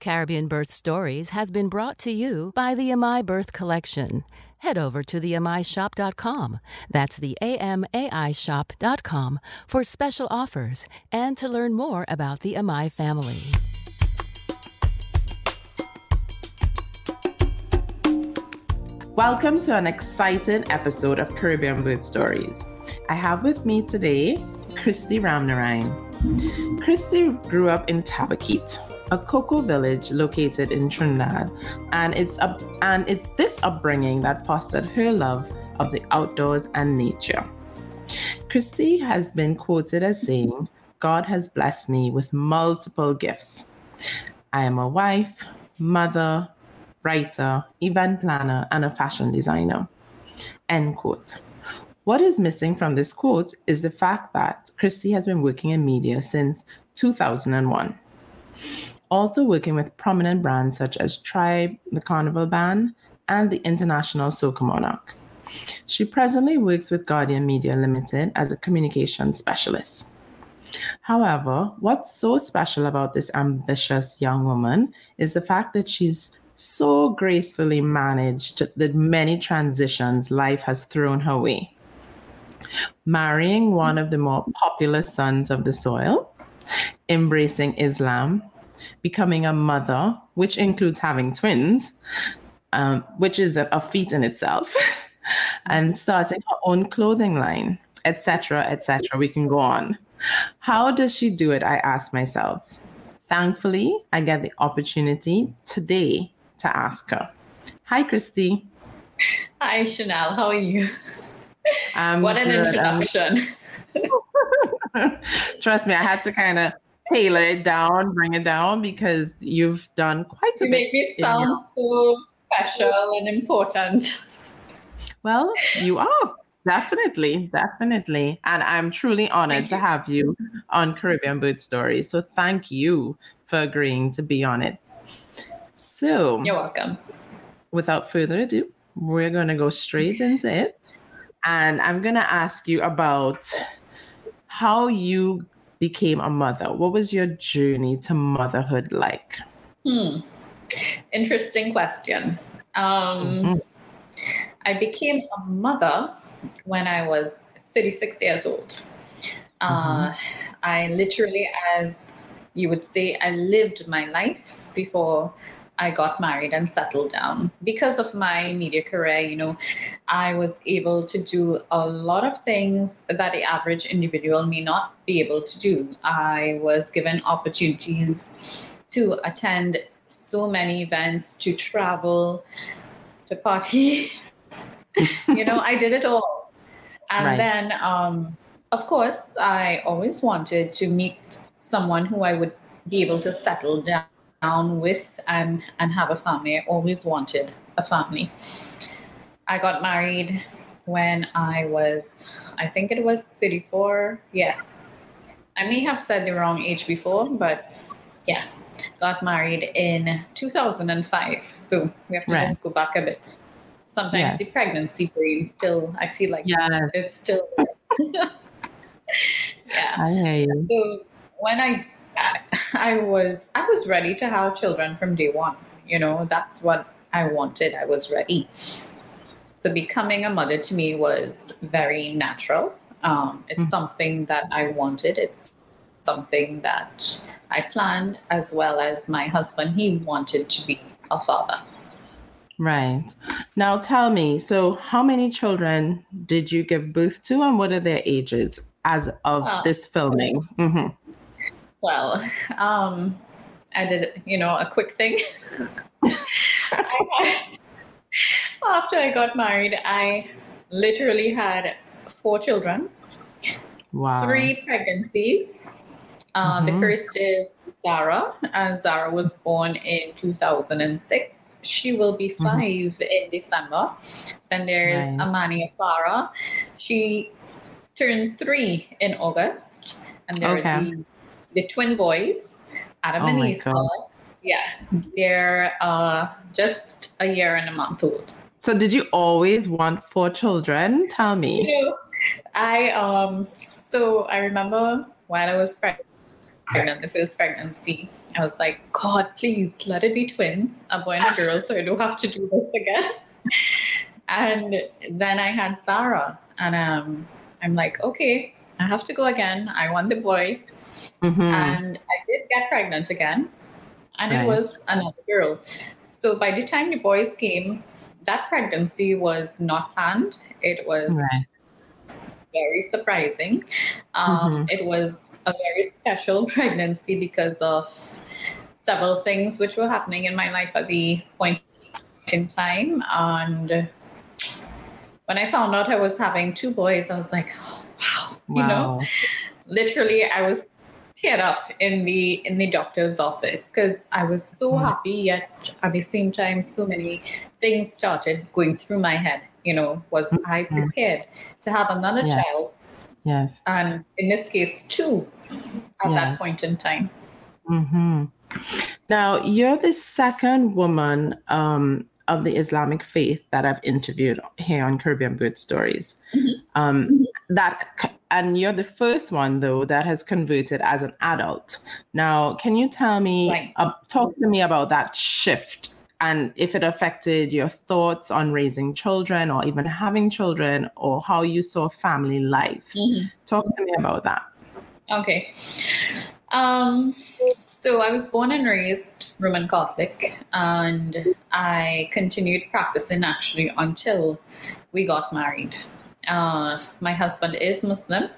Caribbean Birth Stories has been brought to you by the Amai Birth Collection. Head over to theamaishop.com. That's the A-M-A-I shop.com for special offers and to learn more about the Amai family. Welcome to an exciting episode of Caribbean Birth Stories. I have with me today Christy Ramnarine. Christy grew up in Tabaquite, a cocoa village located in Trinidad, and it's up and it's this upbringing that fostered her love of the outdoors and nature. Christy has been quoted as saying, God has blessed me with multiple gifts. I am a wife, mother, writer, event planner, and a fashion designer. End quote. What is missing from this quote is the fact that Christy has been working in media since 2001. Also working with prominent brands such as Tribe, the Carnival Band, and the International Soca Monarch. She presently works with Guardian Media Limited as a communication specialist. However, what's so special about this ambitious young woman is the fact that she's so gracefully managed the many transitions life has thrown her way. Marrying one of the more popular sons of the soil, embracing Islam, becoming a mother, which includes having twins, um, which is a, a feat in itself, and starting her own clothing line, etc., etc. We can go on. How does she do it? I ask myself. Thankfully, I get the opportunity today to ask her. Hi, Christy. Hi, Chanel. How are you? Um, what an good. introduction. Um, trust me, I had to kind of tailor it down, bring it down because you've done quite a you bit. make me sound your- so special and important. Well, you are. Definitely, definitely. And I'm truly honored Thank to you. have you on Caribbean Birth Stories. So thank you for agreeing to be on it. So, You're welcome. without further ado, we're going to go straight into it. And I'm going to ask you about how you became a mother. What was your journey to motherhood like? Hmm. Interesting question. Um, Mhm. I became a mother when I was 36 years old. Uh, I literally, as you would say, I lived my life before I got married and settled down. Because of my media career, you know, I was able to do a lot of things that the average individual may not be able to do. I was given opportunities to attend so many events, to travel, to party. you know, I did it all. And Right. then, um, of course, I always wanted to meet someone who I would be able to settle down with and, and have a family. I always wanted a family. I got married when I was, I think it was 34. Yeah. I may have said the wrong age before, but yeah, got married in 2005. So we have to Right. just go back a bit. Sometimes the pregnancy brain still, I feel like Yes. it's, it's still. yeah. I hear you. So when I, I I was I was ready to have children from day one. You know, that's what I wanted. I was ready. So becoming a mother to me was very natural. Um, it's Mm. something that I wanted. It's something that I planned, as well as my husband. He wanted to be a father. Right. Now tell me, so how many children did you give birth to and what are their ages as of Ah. this filming? Mhm. Well, um, I did, you know, a quick thing. I had, after I got married, I literally had four children, Wow. three pregnancies. Uh, The Mhm. first is Zara. Uh, Zara was born in 2006. She will be Mhm. 5 in December. Then there's Right. Amania Farah. She turned three in August. And there Okay. are the, the twin boys, Adam Oh and Lisa. God. Yeah, they're uh, just a year and a month old. So did you always want four children? Tell me. I um so I remember while I was preg- pregnant, the first pregnancy, I was like, God, please let it be twins, a boy and a girl, so I don't have to do this again. and then I had Zara, and um, I'm like, okay, I have to go again. I want the boy. Mm-hmm. And I did get pregnant again, and right. it was another girl. So by the time the boys came, that pregnancy was not planned. It was right. very surprising. Um, mm-hmm. It was a very special pregnancy because of several things which were happening in my life at the point in time. And when I found out I was having two boys, I was like, oh, wow, wow, you know, literally, I was teared up in the in the doctor's office because I was so mm. happy, yet at the same time, so many things started going through my head. You know, was mm-hmm. I prepared to have another yeah. child? Yes. And in this case, two at yes. that point in time. Mm-hmm. Now, you're the second woman um, of the Islamic faith that I've interviewed here on Caribbean Birth Stories. Mm-hmm. Um, that and you're the first one though that has converted as an adult. Now, can you tell me, right. uh, talk to me about that shift and if it affected your thoughts on raising children or even having children or how you saw family life? Mm-hmm. Talk to me about that. Okay. Um, so I was born and raised Roman Catholic, and I continued practicing actually until we got married. Uh, my husband is Muslim.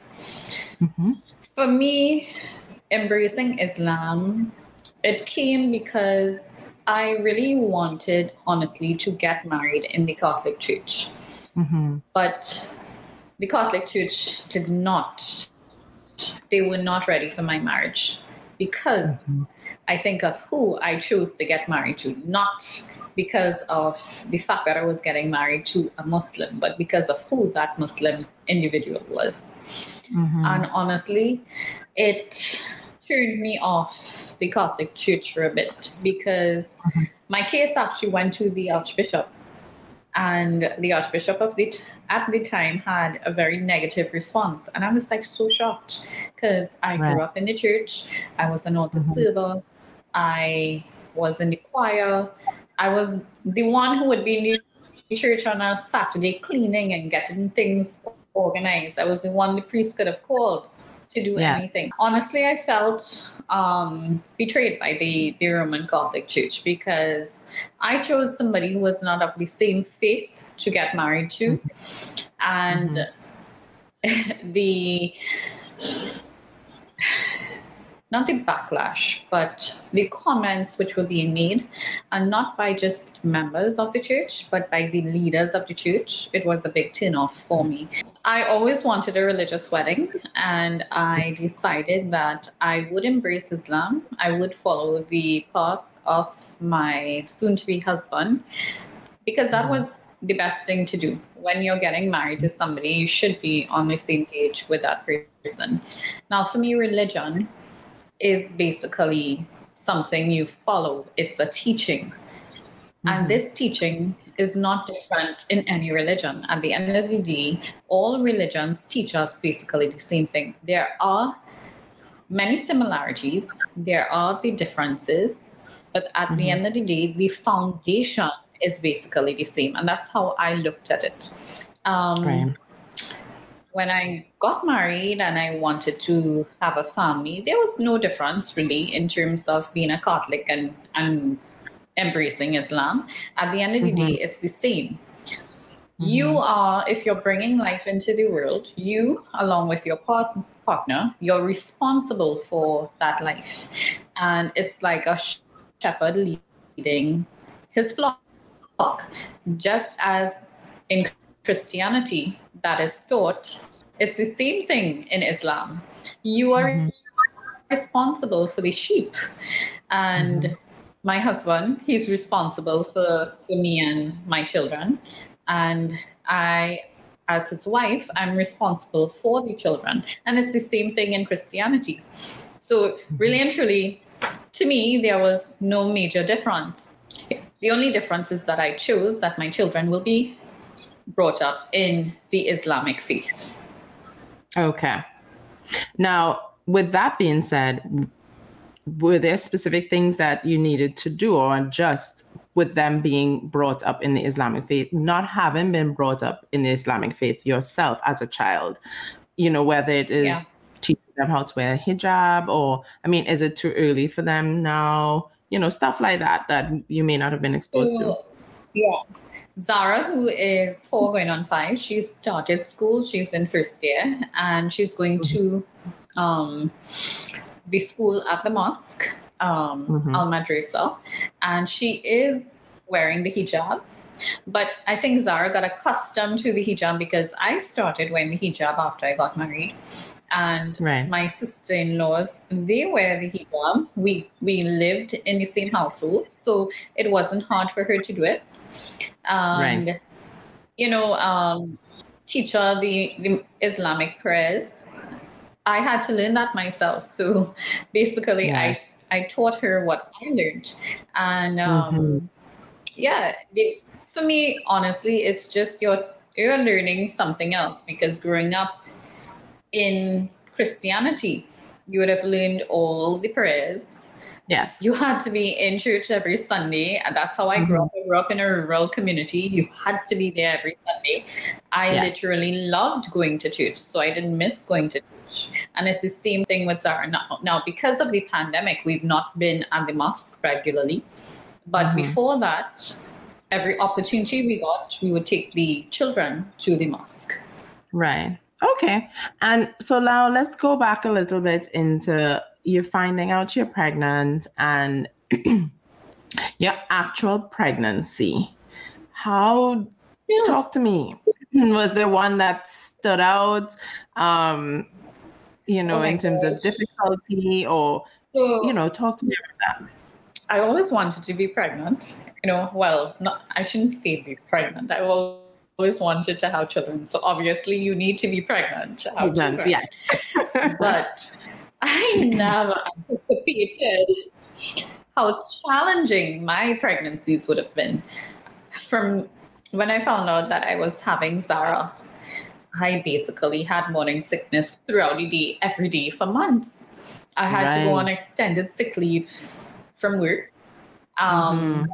Mm-hmm. For me, embracing Islam, it came because I really wanted, honestly, to get married in the Catholic Church. Mm-hmm. But the Catholic Church did not they were not ready for my marriage because mm-hmm. I think of who I chose to get married to, not because of the fact that I was getting married to a Muslim, but because of who that Muslim individual was. Mm-hmm. And honestly, it turned me off the Catholic Church for a bit because mm-hmm. my case actually went to the Archbishop. And the Archbishop of the at the time had a very negative response. And I was like so shocked because I right. grew up in the church. I was an altar mm-hmm. server. I was in the choir. I was the one who would be in the church on a Saturday cleaning and getting things organized. I was the one the priest could have called to do yeah. anything. Honestly, I felt um, betrayed by the, the Roman Catholic Church because I chose somebody who was not of the same faith to get married to. Mm-hmm. And mm-hmm. the not the backlash, but the comments which were being made, and not by just members of the church, but by the leaders of the church. It was a big turn off for me. I always wanted a religious wedding, and I decided that I would embrace Islam. I would follow the path of my soon to be husband, because that mm. was the best thing to do. When you're getting married to somebody, you should be on the same page with that person. Now, for me, religion is basically something you follow, it's a teaching. Mm-hmm. And this teaching is not different in any religion. At the end of the day, all religions teach us basically the same thing. There are many similarities, there are the differences, but at mm-hmm. the end of the day, the foundation is basically the same. And that's how I looked at it. Um, right when I got married and I wanted to have a family, there was no difference really in terms of being a Catholic and, and embracing Islam. At the end of the mm-hmm. day, it's the same. Mm-hmm. You are, if you're bringing life into the world, you, along with your part- partner, you're responsible for that life. And it's like a shepherd leading his flock. Just as in Christianity, that is taught, it's the same thing in Islam. You are mm-hmm. responsible for the sheep. And mm-hmm. my husband, he's responsible for, for me and my children. And I, as his wife, I'm responsible for the children. And it's the same thing in Christianity. So, really mm-hmm. and truly, to me, there was no major difference. The only difference is that I chose that my children will be brought up in the Islamic faith. Okay. Now, with that being said, were there specific things that you needed to do or just with them being brought up in the Islamic faith, not having been brought up in the Islamic faith yourself as a child, you know, whether it is yeah. teaching them how to wear a hijab or, I mean, is it too early for them now? You know, stuff like that that you may not have been exposed to. Yeah. Zara, who is four going on five, she's started school. She's in first year and she's going mm-hmm. to um, the school at the mosque, um, mm-hmm. Al Madrasa, and she is wearing the hijab. But I think Zara got accustomed to the hijab because I started wearing the hijab after I got married. And right. my sister-in-laws, they wear the hijab. We we lived in the same household, so it wasn't hard for her to do it. And right. you know, um, teach her the, the Islamic prayers I had to learn that myself. So basically, yeah. I I taught her what I learned, and um, mm-hmm. yeah, it, for me, honestly, it's just you're you're learning something else because growing up in Christianity, you would have learned all the prayers. Yes. You had to be in church every Sunday. And that's how I grew mm-hmm. up. I grew up in a rural community. You had to be there every Sunday. I yeah. literally loved going to church. So I didn't miss going to church. and it's the same thing with Zara now. Now, because of the pandemic, we've not been at the mosque regularly. But mm-hmm. before that, every opportunity we got, we would take the children to the mosque. Right. Okay. And so now let's go back a little bit into you finding out you're pregnant and your actual pregnancy. How yeah. talk to me. Was there one that stood out? Um, you know, oh in terms gosh. of difficulty or, so, you know, talk to me about that. I always wanted to be pregnant. You know, well, not, I shouldn't say be pregnant. I always wanted to have children. So obviously, you need to be pregnant to have children. Yes. but I never anticipated how challenging my pregnancies would have been. From when I found out that I was having Zara, I basically had morning sickness throughout the day, every day for months. I had right. to go on extended sick leave from work. Um, mm-hmm.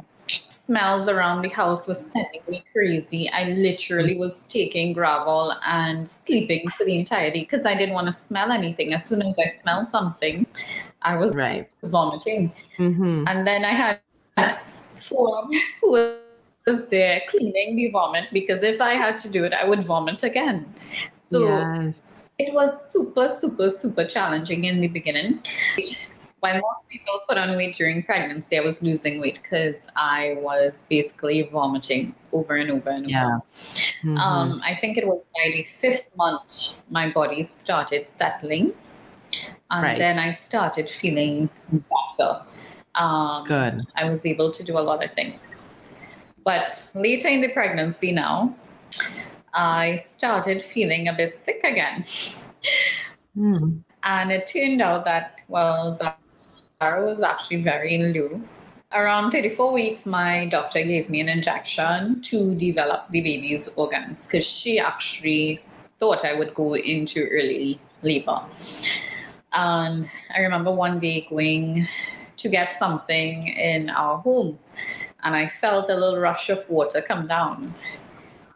Smells around the house was sending me crazy. I literally was taking Gravol and sleeping for the entire day because I didn't want to smell anything. As soon as I smelled something, I was right. vomiting. Mm-hmm. And then I had Fuad who was there cleaning the vomit because if I had to do it, I would vomit again. So yes. it was super, super, super challenging in the beginning. While most people put on weight during pregnancy, I was losing weight because I was basically vomiting over and over and yeah. over. Mm-hmm. Um, I think it was by the fifth month, my body started settling. And right. then I started feeling better. Um, Good. I was able to do a lot of things. But later in the pregnancy now, I started feeling a bit sick again. Mm. And it turned out that, well, Zara was actually very low. Around 34 weeks, my doctor gave me an injection to develop the baby's organs because she actually thought I would go into early labor. And I remember one day going to get something in our home and I felt a little rush of water come down.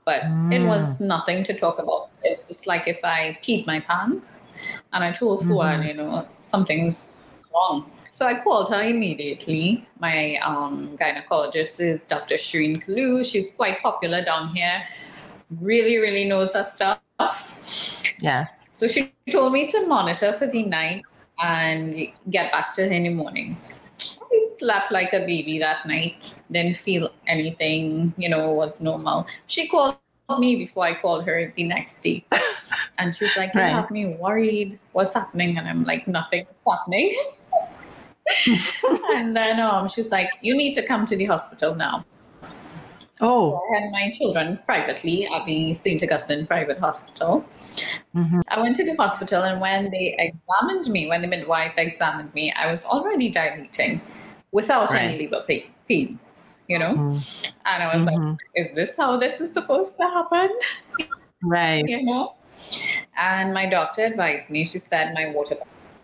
But mm. it was mm. nothing to talk about. It's just like if I peed my pants and I told Fuad, mm-hmm. you know, something's wrong. So I called her immediately. My um, gynecologist is Dr. Shireen Kalu. She's quite popular down here. Really, really knows her stuff. Yes. So she told me to monitor for the night and get back to her in the morning. I slept like a baby that night. Didn't feel anything, you know, was normal. She called me before I called her the next day. And she's like, You right. have me worried. What's happening? And I'm like, Nothing happening. and then um, she's like, You need to come to the hospital now. Oh. So I had my children privately at the St. Augustine Private Hospital. Mm-hmm. I went to the hospital, and when they examined me, when the midwife examined me, I was already dilating without right. any labor pains, you know? Mm-hmm. And I was mm-hmm. like, is this how this is supposed to happen? Right. you know? And my doctor advised me, she said my water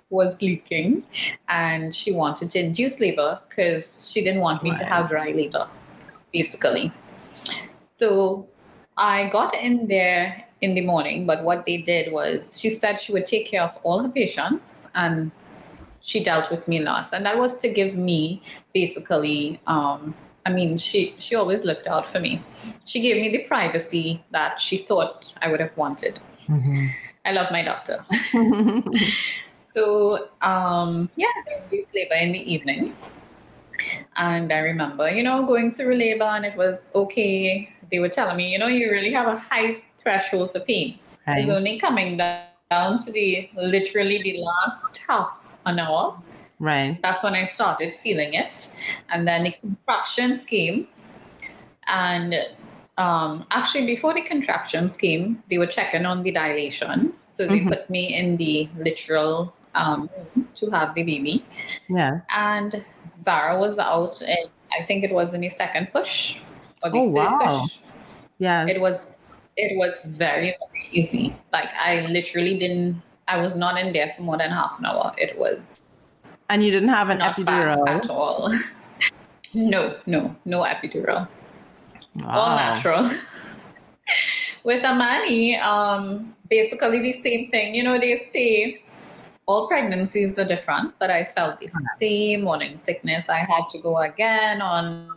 was leaking and she wanted to induce labor because she didn't want me to have dry labor, basically. So I got in there in the morning, but what they did was she said she would take care of all her patients and she dealt with me last. And that was to give me basically um, I mean, she she always looked out for me. She gave me the privacy that she thought I would have wanted. Mm-hmm. I love my doctor. so um, yeah, we used labor in the evening, and I remember, you know, going through labor, and it was okay. They were telling me, you know, you really have a high threshold for pain. Right. It's only coming down to the literally the last half an hour Right. That's when I started feeling it. And then the contractions came. And um, actually, before the contractions came, they were checking on the dilation. So they mm-hmm. put me in the literal um, to have the baby. Yeah. And Zara was out, and I think it was in the second push or the oh, third wow. push. Yes. It was it was very, very easy. Like I literally didn't I was not in there for more than half an hour. It was and you didn't have an epidural at all. no, no, no epidural. Wow. All natural. With Amani, um, basically the same thing. You know, they say all pregnancies are different, but I felt the same morning sickness. I had to go again on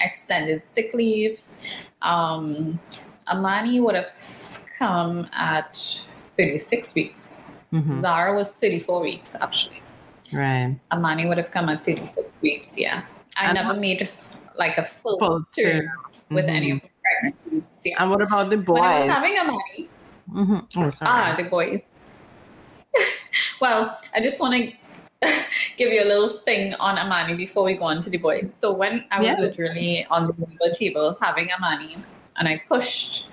extended sick leave. Um, Amani would have come at 36 weeks. Mm-hmm. Zara was 34 weeks, actually. Right. Amani would have come at 36 weeks. Yeah. I and never made like a full, full term with mm-hmm. any of the pregnancies. Yeah. And what about the boys? When I was having Amani. Mm-hmm. Oh, sorry. Ah, the boys. well, I just want to give you a little thing on Amani before we go on to the boys. So when I was yeah. literally on the table having Amani and I pushed,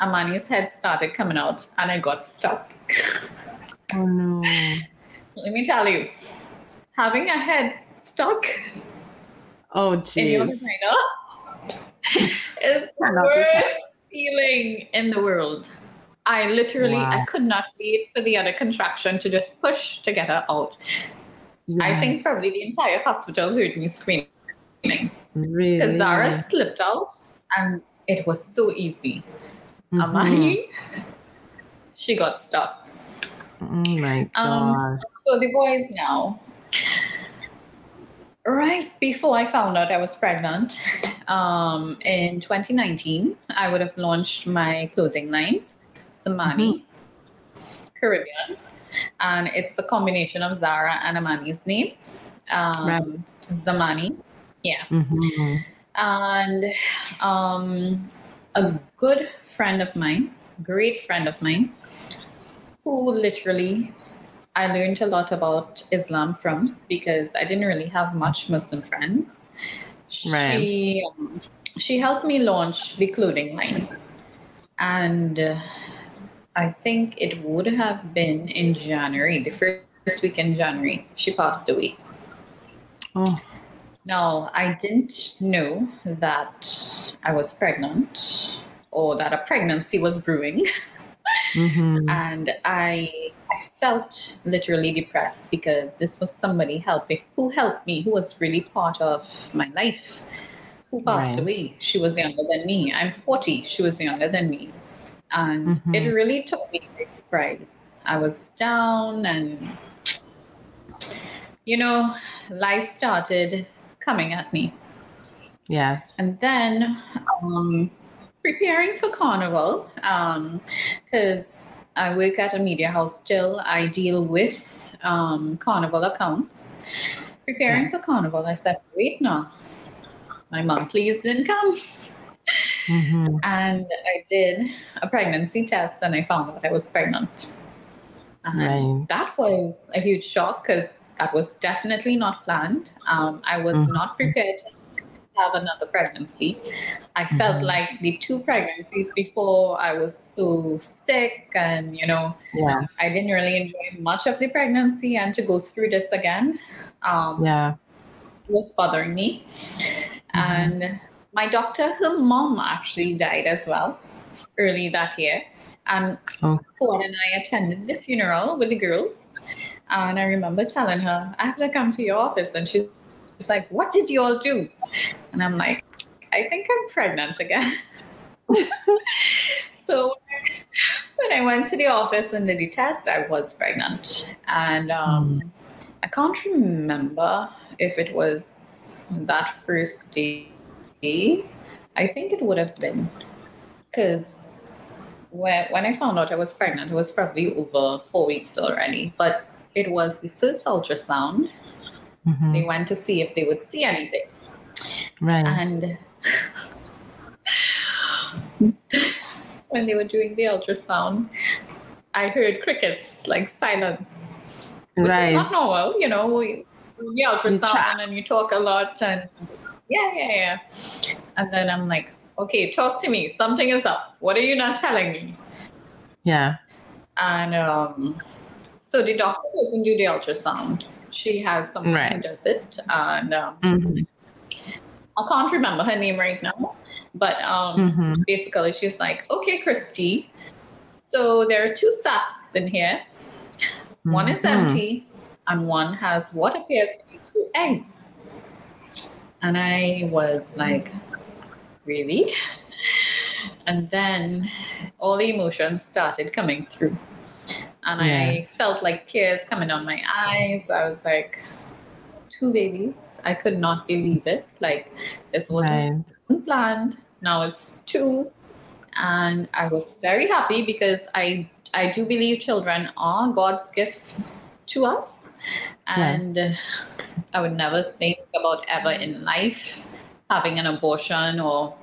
Amani's head started coming out and I got stuck. oh no let me tell you, having a head stuck oh, geez. in your vagina is the worst feeling in the world. I literally, wow. I could not wait for the other contraction to just push to get her out. Yes. I think probably the entire hospital heard me screaming. Really? Because Zara slipped out and it was so easy. Mm-hmm. Amani, she got stuck. Oh my gosh. Um, so the boys now. Right before I found out I was pregnant, um, in 2019, I would have launched my clothing line, Zamani mm-hmm. Caribbean, and it's a combination of Zara and Amani's name, um, right. Zamani. Yeah. Mm-hmm. And um, a good friend of mine, great friend of mine, who literally I learned a lot about Islam from because I didn't really have much Muslim friends. Right. She, um, she helped me launch the clothing line. And uh, I think it would have been in January, the first week in January, she passed away. Oh. Now, I didn't know that I was pregnant or that a pregnancy was brewing. Mm-hmm. and I, I felt literally depressed because this was somebody helping who helped me, who was really part of my life, who passed right. away. She was younger than me. I'm 40. She was younger than me. And mm-hmm. it really took me by surprise. I was down and, you know, life started coming at me. Yes. And then um, preparing for carnival because um, I work at a media house still. I deal with um, carnival accounts. Preparing for carnival, I said, wait no, my monthlies didn't come. Mm-hmm. And I did a pregnancy test and I found out I was pregnant. And right. that was a huge shock because that was definitely not planned. Um, I was mm-hmm. not prepared to have another pregnancy. I felt mm-hmm. like the two pregnancies before I was so sick and you know yes. I didn't really enjoy much of the pregnancy and to go through this again um, yeah was bothering me. Mm-hmm. And my doctor, her mom actually died as well early that year. And oh. Fuad and I attended the funeral with the girls. And I remember telling her, I have to come to your office. And she's like, What did you all do? And I'm like, I think I'm pregnant again. so when I went to the office and did the test, I was pregnant. And um, mm. I can't remember if it was that first day. I think it would have been because when, when I found out I was pregnant, it was probably over four weeks already. But it was the first ultrasound. Mm-hmm. They went to see if they would see anything. Right. And when they were doing the ultrasound, I heard crickets, like silence. Which right. is not normal, you know. We, we ultrasound and you talk a lot and yeah, yeah, yeah. And then I'm like, okay, talk to me. Something is up. What are you not telling me? Yeah. And um, so the doctor doesn't do the ultrasound. She has someone right. who does it. And um, mm-hmm. I can't remember her name right now. But um, mm-hmm. basically, she's like, okay, Christy. So there are two sacks in here. Mm-hmm. One is mm-hmm. empty, and one has what appears to be two eggs. And I was like, really? And then all the emotions started coming through. And yeah. I felt like tears coming down my eyes. I was like, two babies. I could not believe it. Like this wasn't right. planned. Now it's two. And I was very happy because I I do believe children are God's gift to us. And yeah. I would never think about ever in life having an abortion or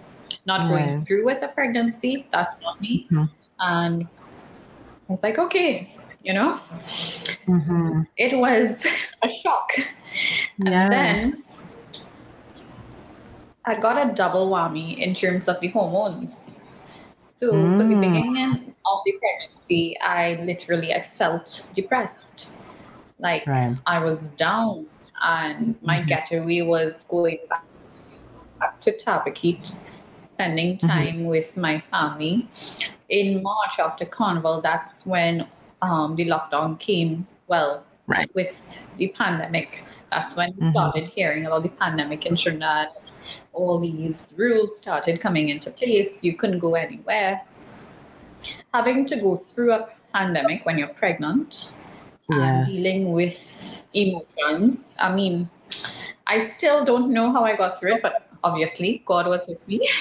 not going through with a pregnancy. That's not me. Mm-hmm. And I was like, okay, you know, mm-hmm. it was a shock. And yeah. then I got a double whammy in terms of the hormones. So mm. for the beginning of the pregnancy, I literally I felt depressed. Like right. I was down and my mm-hmm. getaway was going back, back to Tabaquite, spending mm-hmm. time mm-hmm. with my family. In March after Carnival, that's when um, the lockdown came. Well, right. with the pandemic, that's when we mm-hmm. started hearing about the pandemic in Trinidad. All these rules started coming into place. You couldn't go anywhere. Having to go through a pandemic when you're pregnant yes. and dealing with emotions. I mean, I still don't know how I got through it, but obviously God was with me.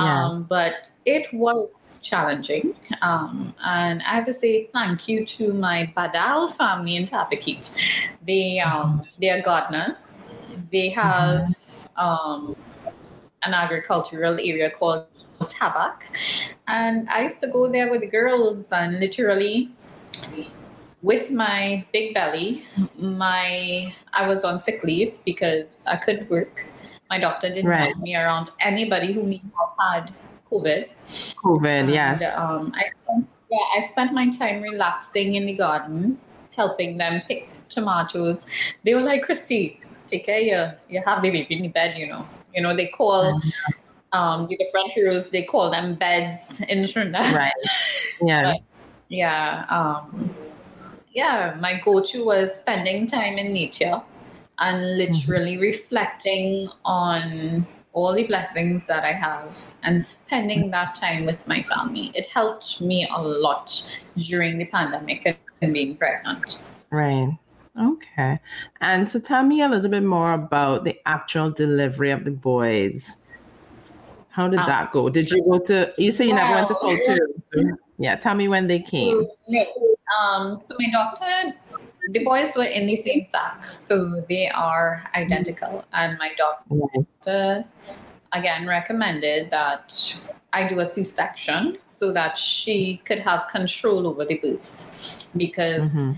Yeah. Um, but it was challenging. Um, and I have to say thank you to my Badal family in Tabaquite. They, um, they are gardeners. They have mm-hmm. um, an agricultural area called Tabak. And I used to go there with the girls and literally with my big belly, my I was on sick leave because I couldn't work. My doctor didn't right. want me around anybody who have had COVID. COVID, and, yes. Um, I yeah, I spent my time relaxing in the garden, helping them pick tomatoes. They were like, Christy, take care. You you have the baby in the bed. You know. You know they call. Um, the different heroes they call them beds in Trinidad. Right. Yeah. but, yeah. Um, yeah, my go-to was spending time in nature and literally mm-hmm. reflecting on all the blessings that I have and spending mm-hmm. that time with my family. It helped me a lot during the pandemic and being pregnant. Right. Okay. And so tell me a little bit more about the actual delivery of the boys. How did um, that go? Did you go to, you say you well, never went to full two. Yeah, tell me when they came. Um, so my doctor, the boys were in the same sack, so they are identical. And my doctor again recommended that I do a C-section so that she could have control over the birth, because mm-hmm.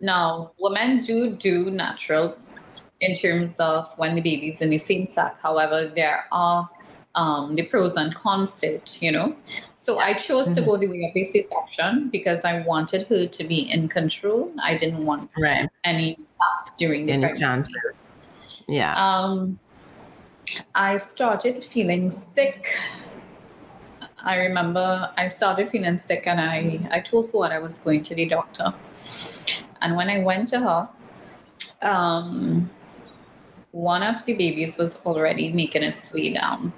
now women do do natural in terms of when the baby's in the same sack. However, there are um, the pros and cons to it, you know. So I chose mm-hmm. to go the way of the C-section because I wanted her to be in control. I didn't want right. any stops during the any pregnancy. Cancer. Yeah. Um, I started feeling sick. I remember I started feeling sick, and I I told Fuad I was going to the doctor, And when I went to her, um, one of the babies was already making its way down.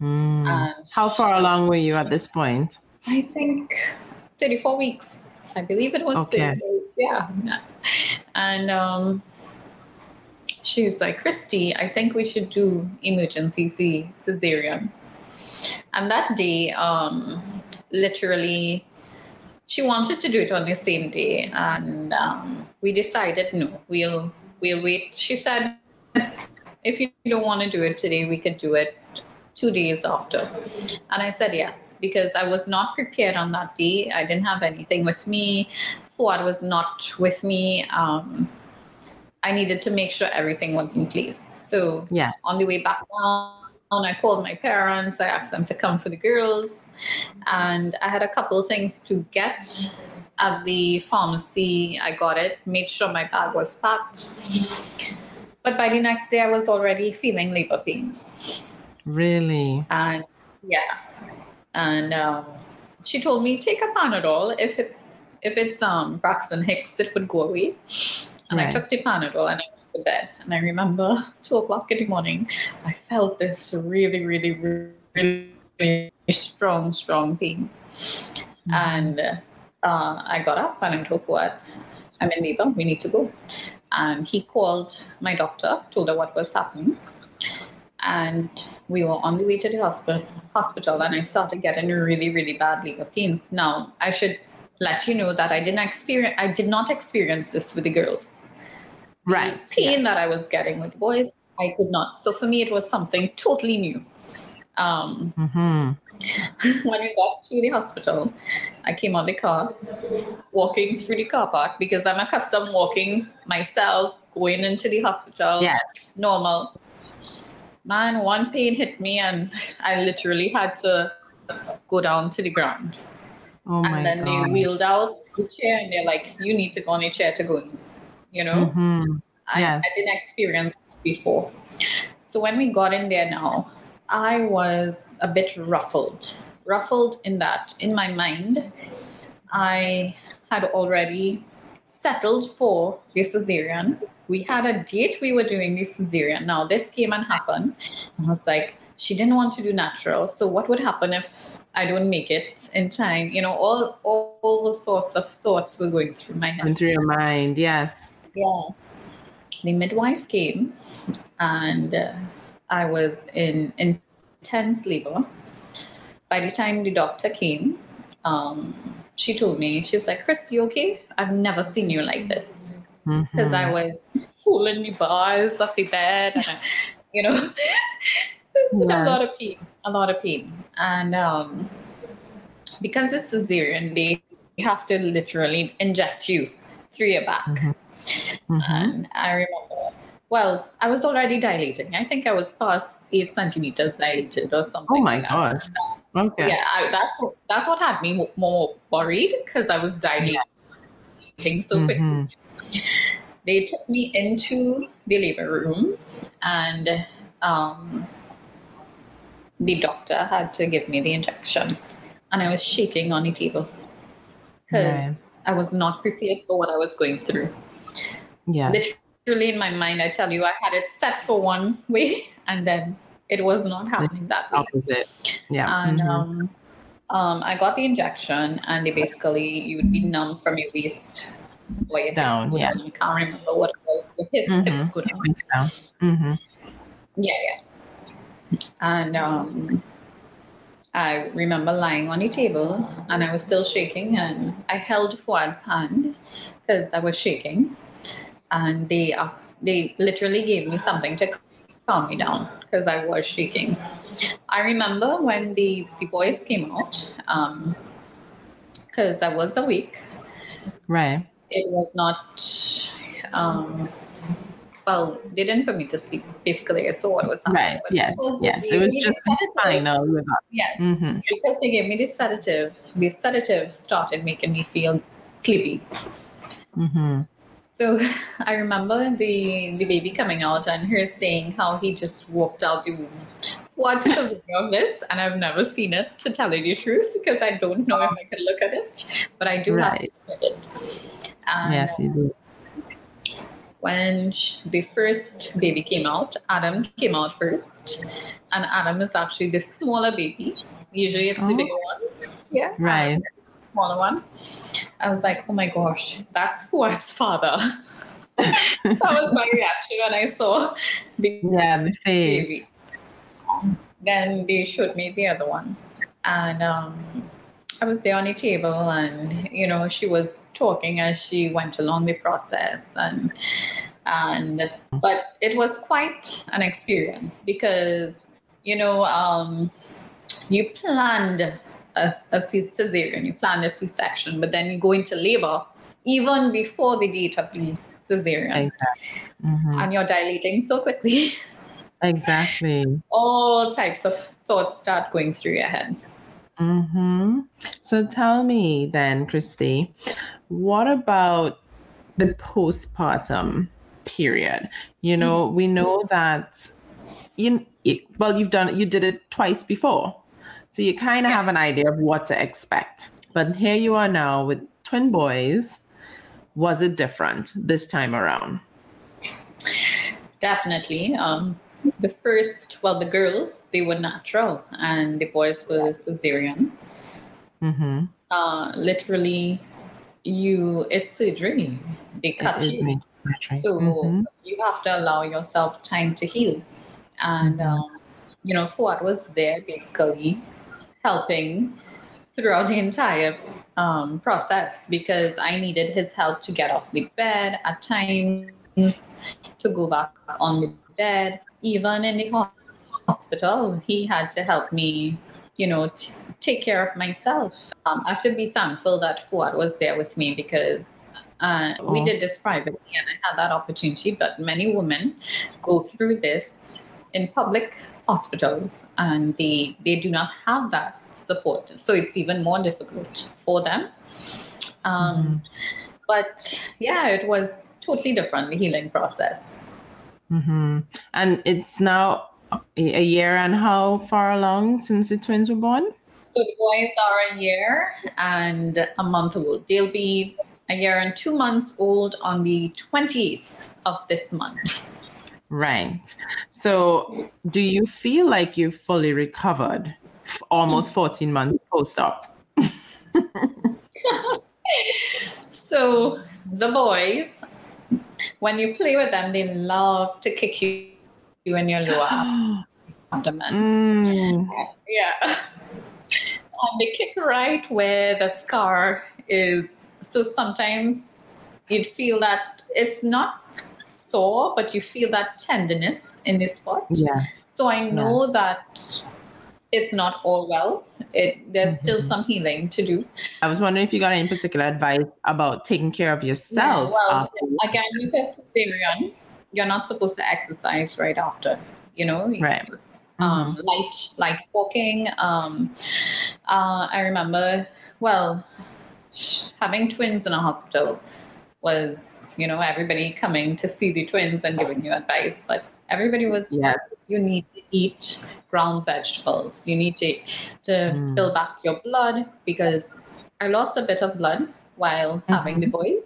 Mm. How far along were you at this point? I think 34 weeks. I believe it was Okay. 34 weeks. Yeah. And um, she was like, Christy, I think we should do emergency C- cesarean. And that day, um, literally, she wanted to do it on the same day, and um, we decided no, we'll we'll wait. She said, if you don't want to do it today, we could do it two days after. And I said yes, because I was not prepared on that day. I didn't have anything with me. Fuad was not with me. Um, I needed to make sure everything was in place. So Yeah. on the way back down, I called my parents. I asked them to come for the girls. And I had a couple of things to get at the pharmacy. I got it, made sure my bag was packed. But by the next day, I was already feeling labor pains Really? and yeah. And um, she told me take a panadol. If it's if it's um braxton hicks it would go away and i Right. took the panadol and i went to bed. And i remember two o'clock in the morning i felt this really really really, really strong strong pain. And uh, i got up and i told Fuad, i'm in labor we need to go. And he called my doctor told her what was happening and we were on the way to the hospital hospital and I started getting really, really bad labor pains. Now I should let you know that I didn't experience I did not experience this with the girls. Right. The pain yes. that I was getting with the boys, I could not. So for me it was something totally new. Um Mhm. when we got to the hospital, I came out the car, walking through the car park because I'm accustomed walking myself, going into the hospital. Yeah. Normal. Man, one pain hit me and I literally had to go down to the ground. Oh my and then God. they wheeled out the chair and they're like, you need to go on a chair to go in. You know? Mhm. I, Yes. I didn't experience that before. So when we got in there now, I was a bit ruffled. Ruffled in that, in my mind, I had already settled for the cesarean. We had a date we were doing the cesarean. Now this came and happened. And I was like, she didn't want to do natural. So what would happen if I don't make it in time? You know, all all, all the sorts of thoughts were going through my head. Went through your mind. Yes. Yeah. The midwife came and uh, I was in intense labor. By the time the doctor came, um, she told me, she was like, Chris, you okay? I've never seen you like this. Because I Mhm. was pulling the bars off the bed, and I, you know, Yeah. a lot of pain, a lot of pain. And um, because it's cesarean, they have to literally inject you through your back. Mhm. Mhm. And I remember, well, I was already dilating. I think I was past eight centimeters dilated or something. Oh my like that. Okay. Yeah, I, that's what that's what had me more worried because I was dilating so. Mhm. They took me into the labor room, and um, the doctor had to give me the injection, and I was shaking on the table because I was not prepared for what I was going through. Yeah. literally in my mind, I tell you, I had it set for one way, and then it was not happening that way. Opposite. Yeah. And Mhm. um, um, I got the injection, and they basically you would be numb from your waist or your Down, yeah. down. I can't remember what it was. The hip, Mhm. hips go down. Mhm. Yeah, yeah. And um, I remember lying on the table, and I was still shaking, and I held Fuad's hand because I was shaking, and they asked, they literally gave me something to calm me down because I was shaking. I remember when the the boys came out, because I was a awake. Right. It was not. Um, well, they didn't put me to sleep. Basically, I saw what was happening. Right. but Yes. Yes. It was just final. Yes, Mhm. because they gave me the sedative. The sedative started making me feel sleepy. Mm Mhm. So I remember the the baby coming out and her saying how he just walked out the room. watch a video of this, and I've never seen it to tell you the truth because I don't know if I can look at it, but I do Right. have to look at it. And yes, you do. when the first baby came out, Adam came out first, and Adam is actually the smaller baby. Usually it's the Oh. bigger one. Yeah. Right. Adam is the smaller one. I was like, oh my gosh, that's Fuad's father. that was my reaction when I saw the Yeah, the face. baby. Then they showed me the other one. And um, I was there on the table, and you know, she was talking as she went along the process, and and but it was quite an experience because you know, um, you planned a, a C- cesarean, you plan a C-section, but then you go into labor even before the date of the cesarean, Exactly. Mhm. and you're dilating so quickly. Exactly. all types of thoughts start going through your head. hmm So tell me then, Christy, what about the postpartum period? You know, we know that you it, well, you've done you did it twice before, so you kind of Yeah. have an idea of what to expect. But here you are now with twin boys. Was it different this time around? Definitely. Um, the first, well, the girls, they were natural, and the boys were cesarean. Mm-hmm. Uh, literally, you, it's surgery. They cut It is you. me. Right. So Mhm. you have to allow yourself time to heal. And, um, you know, Fuad was there basically helping throughout the entire um, process because I needed his help to get off the bed at times, to go back on the bed. Even in the hospital, he had to help me, you know, t- take care of myself. Um, I have to be thankful that Fuad was there with me because uh, we did this privately and I had that opportunity. But many women go through this in public hospitals and they, they do not have that support. So it's even more difficult for them. Um, But yeah, it was totally different, the healing process. hmm And it's now a a year and how far along since the twins were born? So the boys are a year and a month old. They'll be a year and two months old on the 20th of this month. Right. So, do you feel like you've fully recovered almost 14 months post op? So the boys, when you play with them, they love to kick you, you in your lower abdomen. Mm, Yeah. And they kick right where the scar is. So sometimes you'd feel that it's not sore, but you feel that tenderness in this spot. yeah. So I know that it's not all well. It there's still Mhm. some healing to do. I was wondering if you got any particular advice about taking care of yourself well, after. Again, a cesarean, you're not supposed to exercise right after. You know, Right. It's, um, light, light walking. Um, uh, I remember, well, having twins in a hospital was, you know, everybody coming to see the twins and giving you advice, but everybody was Yeah. you need to eat ground vegetables. You need to to Mm. build back your blood because I lost a bit of blood while having the boys.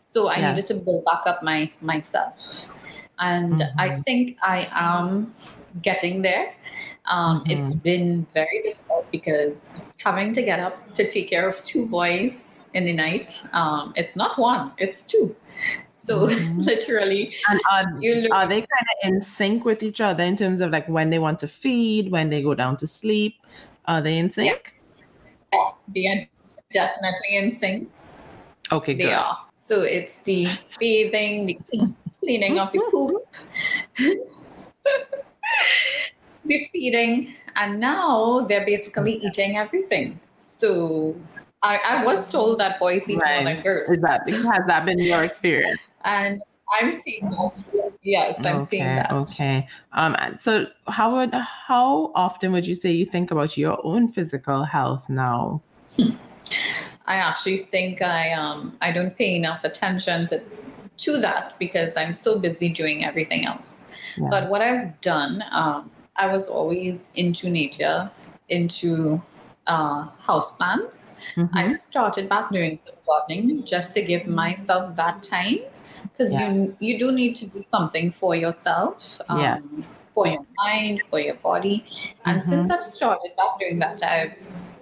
So I Yeah. needed to build back up my myself. And I Mhm. think I am getting there. Um, It's been very difficult because having to get up to take care of two boys in the night, um, it's not one, it's two. So Mhm. literally, And are, you look are they kind of in sync with each other in terms of like when they want to feed, when they go down to sleep? Are they in sync? they are definitely in sync. Okay, They good. are. So it's the bathing, the cleaning of the poop, the feeding, and now they're basically eating everything. So I, I was told that boys eat more than girls. Is that has that been your experience? And I'm seeing that. Yes, I'm seeing that. Okay. Um. So, how would how often would you say you think about your own physical health now? I actually think I um I don't pay enough attention to, to that because I'm so busy doing everything else. Yeah. But what I've done, um, I was always into nature, into uh, houseplants. Mm-hmm. I started back doing some gardening just to give myself that time because Yeah. you you do need to do something for yourself, um, Yes. for your mind, for your body. And Mhm. since I've started back doing that, I've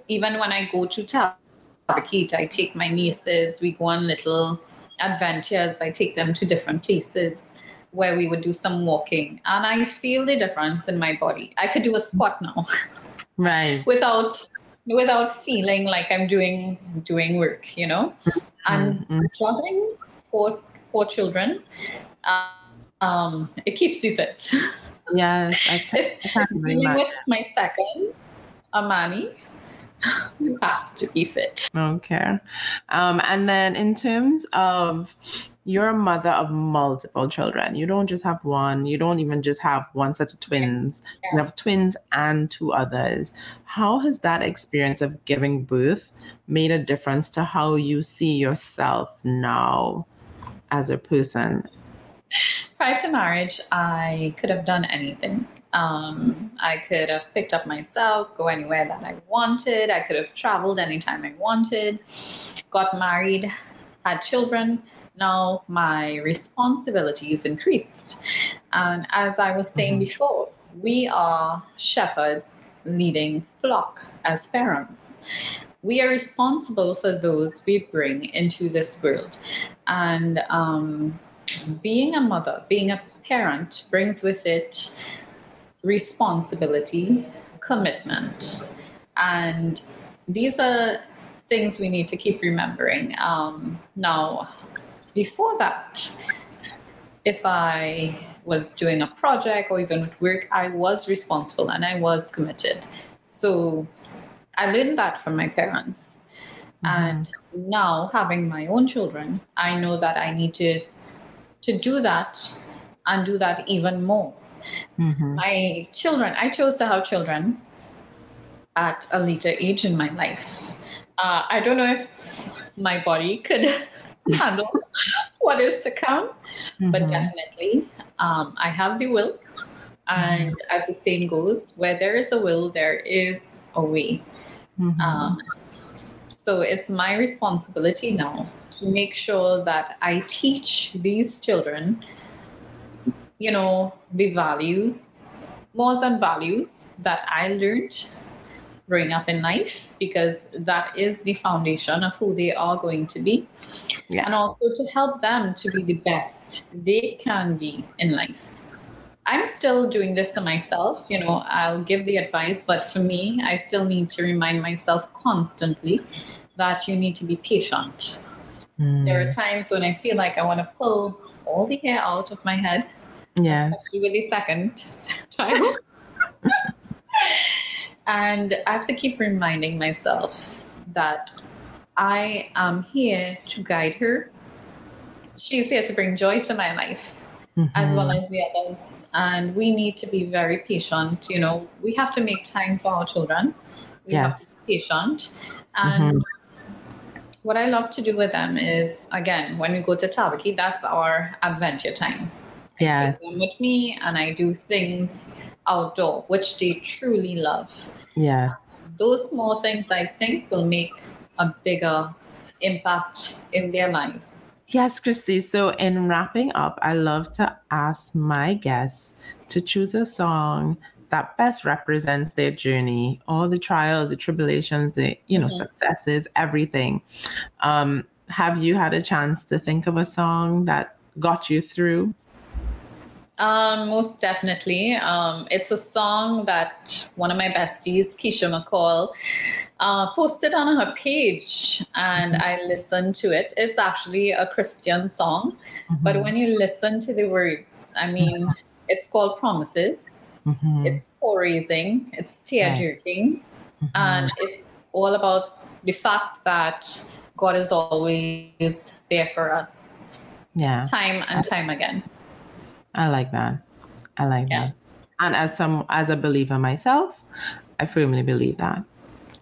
even when I go to Tabaquite, I take my nieces. We go on little adventures. I take them to different places where we would do some walking, and I feel the difference in my body. I could do a squat now Right. without without feeling like I'm doing doing work, you know. And Mhm. juggling four four children, uh, um, it keeps you fit. Yes, I can, I agree dealing with my second, Amani, you have to be fit. Okay. Um, and then in terms of you're a mother of multiple children. You don't just have one, you don't even just have one set of twins. You have twins and two others. How has that experience of giving birth made a difference to how you see yourself now as a person? Prior to marriage, I could have done anything. Um, I could have picked up myself, go anywhere that I wanted. I could have traveled anytime I wanted, got married, had children. Now my responsibilities increased. And as I was saying Mhm. before, we are shepherds leading flock as parents. We are responsible for those we bring into this world. And um, being a mother, being a parent brings with it responsibility, commitment. And these are things we need to keep remembering. Um, now, before that, if I was doing a project or even with work, I was responsible and I was committed. So I learned that from my parents. And now having my own children, I know that I need to to do that and do that even more. Mhm. My children, I chose to have children at a later age in my life. Uh, I don't know if my body could handle what is to come, but Mhm. definitely um, I have the will. And as the saying goes, where there is a will, there is a way. Mhm. Um, so it's my responsibility now to make sure that I teach these children, you know, the values, morals and values that I learned growing up in life, because that is the foundation of who they are going to be. Yes. And also to help them to be the best they can be in life. I'm still doing this to myself. You know, I'll give the advice, but for me, I still need to remind myself constantly that you need to be patient. Mm. There are times when I feel like I want to pull all the hair out of my head, Yeah. especially with the second child. and I have to keep reminding myself that I am here to guide her. She's here to bring joy to my life as Mhm. well as the others. And we need to be very patient. You know, we have to make time for our children. We have to be patient. And what I love to do with them is, again, when we go to Tabaquite, that's our adventure time. Yeah. Take them with me and I do things outdoor, which they truly love. Yeah. Those small things, I think, will make a bigger impact in their lives. Yes, Christy. So, in wrapping up, I love to ask my guests to choose a song that best represents their journey, all the trials, the tribulations, the you know Mhm. successes, everything. Um, have you had a chance to think of a song that got you through? Um, most definitely. Um, it's a song that one of my besties, Keisha McCall, uh, posted on her page, and I listened to it. It's actually a Christian song, but when you listen to the words, I mean, it's called Promises. Mhm. It's poor raising, it's tear jerking, Mhm. and it's all about the fact that God is always there for us, yeah, time and time again. I like that. I like Yeah. that. And as some as a believer myself, I firmly believe that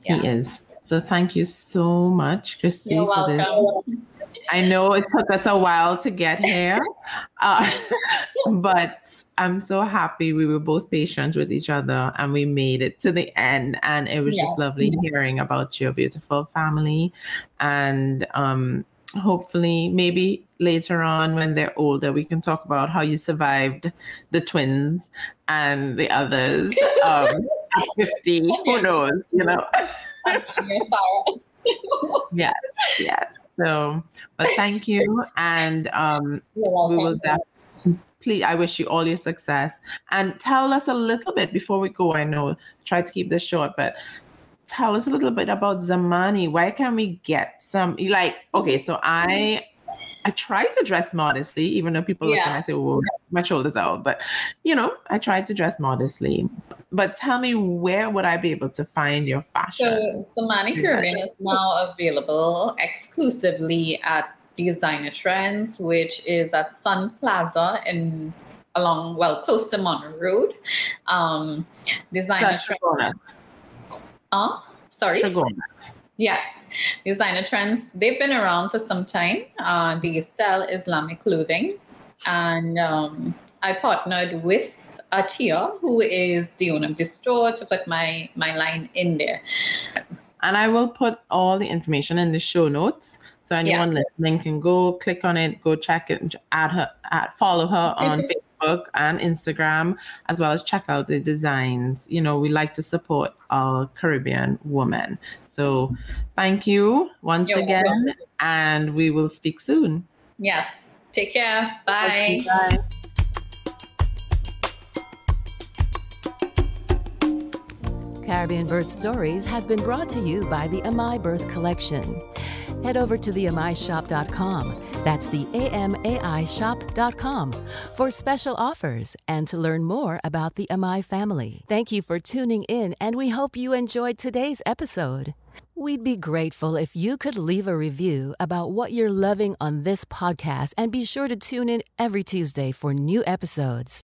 Yeah. he is. So thank you so much, Christy, You're for this welcome. I know it took us a while to get here, uh, but I'm so happy we were both patient with each other and we made it to the end. And it was yes. just lovely hearing about your beautiful family. And um, hopefully, maybe later on when they're older, we can talk about how you survived the twins and the others. Um, 50, who knows, you know? yes, yes. So, but thank you, and um, we will definitely. Please, I wish you all your success. And tell us a little bit before we go. I know try to keep this short, but tell us a little bit about Zamani. Why can't we get some? Like, okay, so I I try to dress modestly, even though people yeah. look and I say, "Well, my shoulders out." But you know, I try to dress modestly. But tell me, where would I be able to find your fashion? So, Zamani Caribbean is now available exclusively at Designer Trends, which is at Sun Plaza in along well close to Monroe Road. Um, Designer Trends. Uh, sorry. Yes, designer trends, they've been around for some time. Uh, they sell Islamic clothing. And um, I partnered with Atia, who is the owner of the store, to put my, my line in there. And I will put all the information in the show notes. So anyone yeah. listening can go click on it, go check it, add her, add, follow her on Facebook Facebook and Instagram, as well as check out the designs. You know, we like to support our Caribbean women. So thank you once You're again, welcome. and we will speak soon. Yes. Take care. Bye. Okay, bye. Caribbean Birth Stories has been brought to you by the Amai Birth Collection. Head over to theamaishop.com that's the AMAIshop.com for special offers and to learn more about the Amai family. Thank you for tuning in, and we hope you enjoyed today's episode. We'd be grateful if you could leave a review about what you're loving on this podcast and be sure to tune in every Tuesday for new episodes.